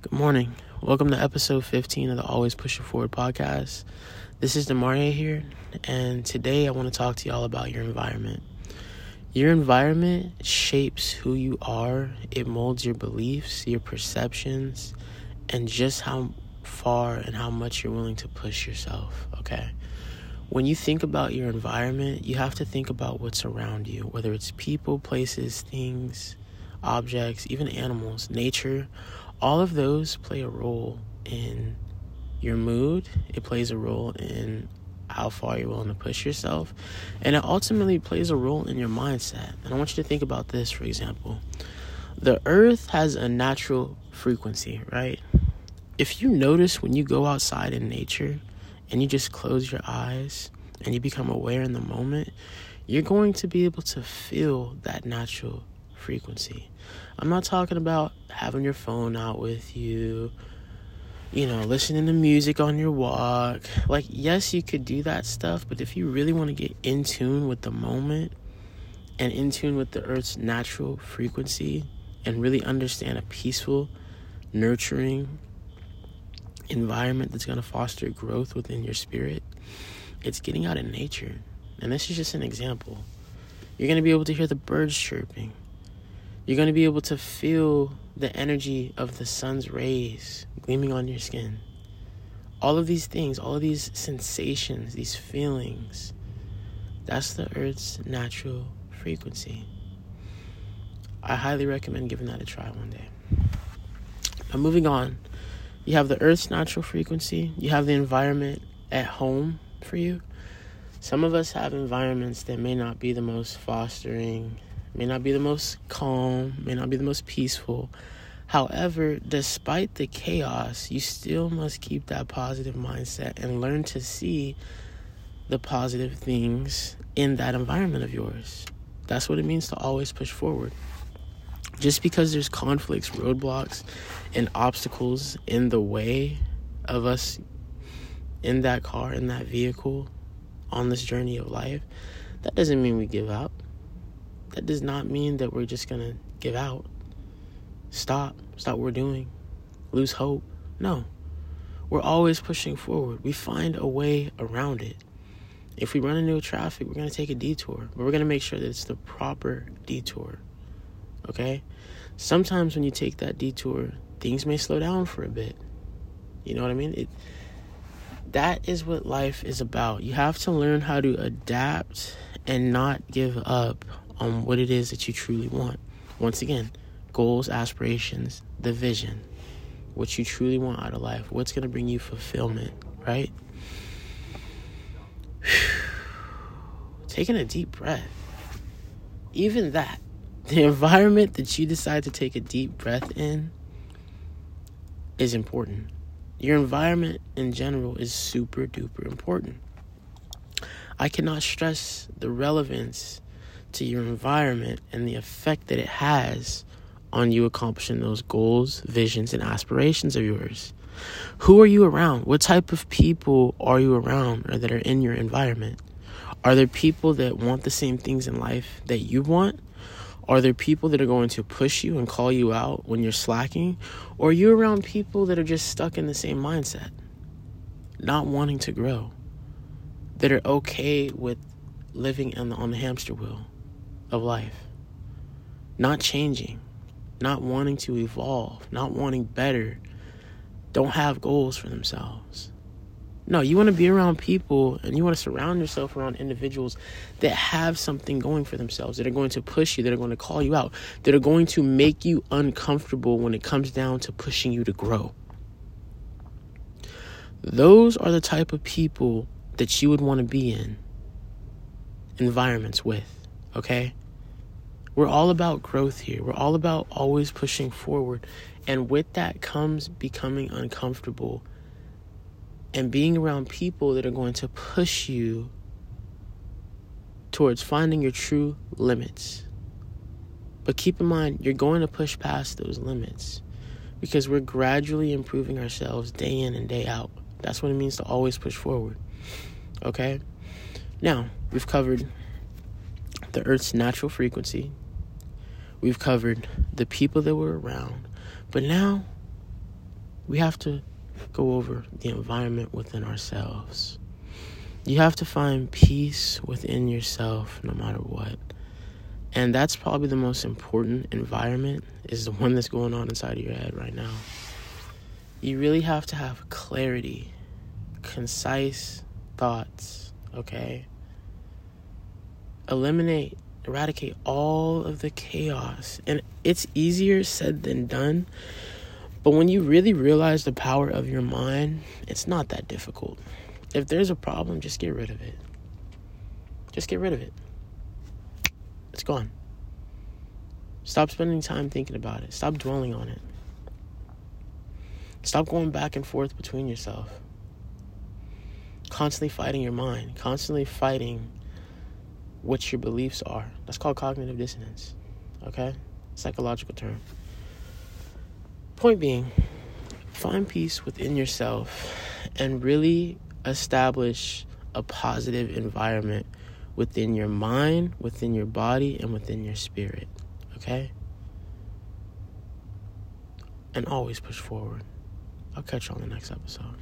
Good morning. Welcome to episode 15 of the Always Pushing Forward podcast. This is D'Mareaux here, and today I want to talk to y'all about your environment. Your environment shapes who you are, it molds your beliefs, your perceptions, and just how far and how much you're willing to push yourself, okay? When you think about your environment, you have to think about what's around you, whether it's people, places, things, objects, even animals, nature. All of those play a role in your mood. It plays a role in how far you're willing to push yourself. And it ultimately plays a role in your mindset. And I want you to think about this, for example. The earth has a natural frequency, right? If you notice when you go outside in nature and you just close your eyes and you become aware in the moment, you're going to be able to feel that natural frequency. I'm not talking about having your phone out with you, you know, listening to music on your walk. Like, yes, you could do that stuff, but if you really want to get in tune with the moment and in tune with the earth's natural frequency and really understand a peaceful, nurturing environment that's going to foster growth within your spirit, it's getting out in nature. And this is just an example. You're going to be able to hear the birds chirping. You're going to be able to feel the energy of the sun's rays gleaming on your skin. All of these things, all of these sensations, these feelings, that's the Earth's natural frequency. I highly recommend giving that a try one day. Now, moving on, you have the Earth's natural frequency, you have the environment at home for you. Some of us have environments that may not be the most fostering, may not be the most calm, may not be the most peaceful. However, despite the chaos, you still must keep that positive mindset and learn to see the positive things in that environment of yours. That's what it means to always push forward. Just because there's conflicts, roadblocks, and obstacles in the way of us in that car, in that vehicle, on this journey of life, that doesn't mean we give up. That does not mean that we're just going to give out, stop, stop what we're doing, lose hope. No. We're always pushing forward. We find a way around it. If we run into traffic, we're going to take a detour, but we're going to make sure that it's the proper detour. Okay? Sometimes when you take that detour, things may slow down for a bit. You know what I mean? It that is what life is about. You have to learn how to adapt and not give up on what it is that you truly want. Once again, goals, aspirations, the vision, what you truly want out of life, what's going to bring you fulfillment, right? Taking a deep breath. Even that, the environment that you decide to take a deep breath in is important. Your environment in general is super duper important. I cannot stress the relevance to your environment and the effect that it has on you accomplishing those goals, visions, and aspirations of yours. Who are you around? What type of people are you around or that are in your environment? Are there people that want the same things in life that you want? Are there people that are going to push you and call you out when you're slacking? Or are you around people that are just stuck in the same mindset, not wanting to grow, that are okay with living on the, on the hamster wheel of life, not changing, not wanting to evolve, not wanting better, don't have goals for themselves? No, you want to be around people and you want to surround yourself around individuals that have something going for themselves, that are going to push you, that are going to call you out, that are going to make you uncomfortable when it comes down to pushing you to grow. Those are the type of people that you would want to be in environments with, okay? We're all about growth here. We're all about always pushing forward. And with that comes becoming uncomfortable and being around people that are going to push you towards finding your true limits. But keep in mind, you're going to push past those limits because we're gradually improving ourselves day in and day out. That's what it means to always push forward. Okay? Now, we've covered the Earth's natural frequency, we've covered the people that we're around, but now we have to go over the environment within ourselves. You have to find peace within yourself no matter what. And that's probably the most important environment is the one that's going on inside of your head right now. You really have to have clarity, concise thoughts, okay? Eliminate, eradicate all of the chaos. And it's easier said than done. But when you really realize the power of your mind, it's not that difficult. If there's a problem, just get rid of it. Just get rid of it. It's gone. Stop spending time thinking about it. Stop dwelling on it. Stop going back and forth between yourself. Constantly fighting your mind, constantly fighting what your beliefs are. That's called cognitive dissonance. Okay? Psychological term. Point being, find peace within yourself and really establish a positive environment within your mind, within your body, and within your spirit. Okay? And always push forward. I'll catch you on the next episode.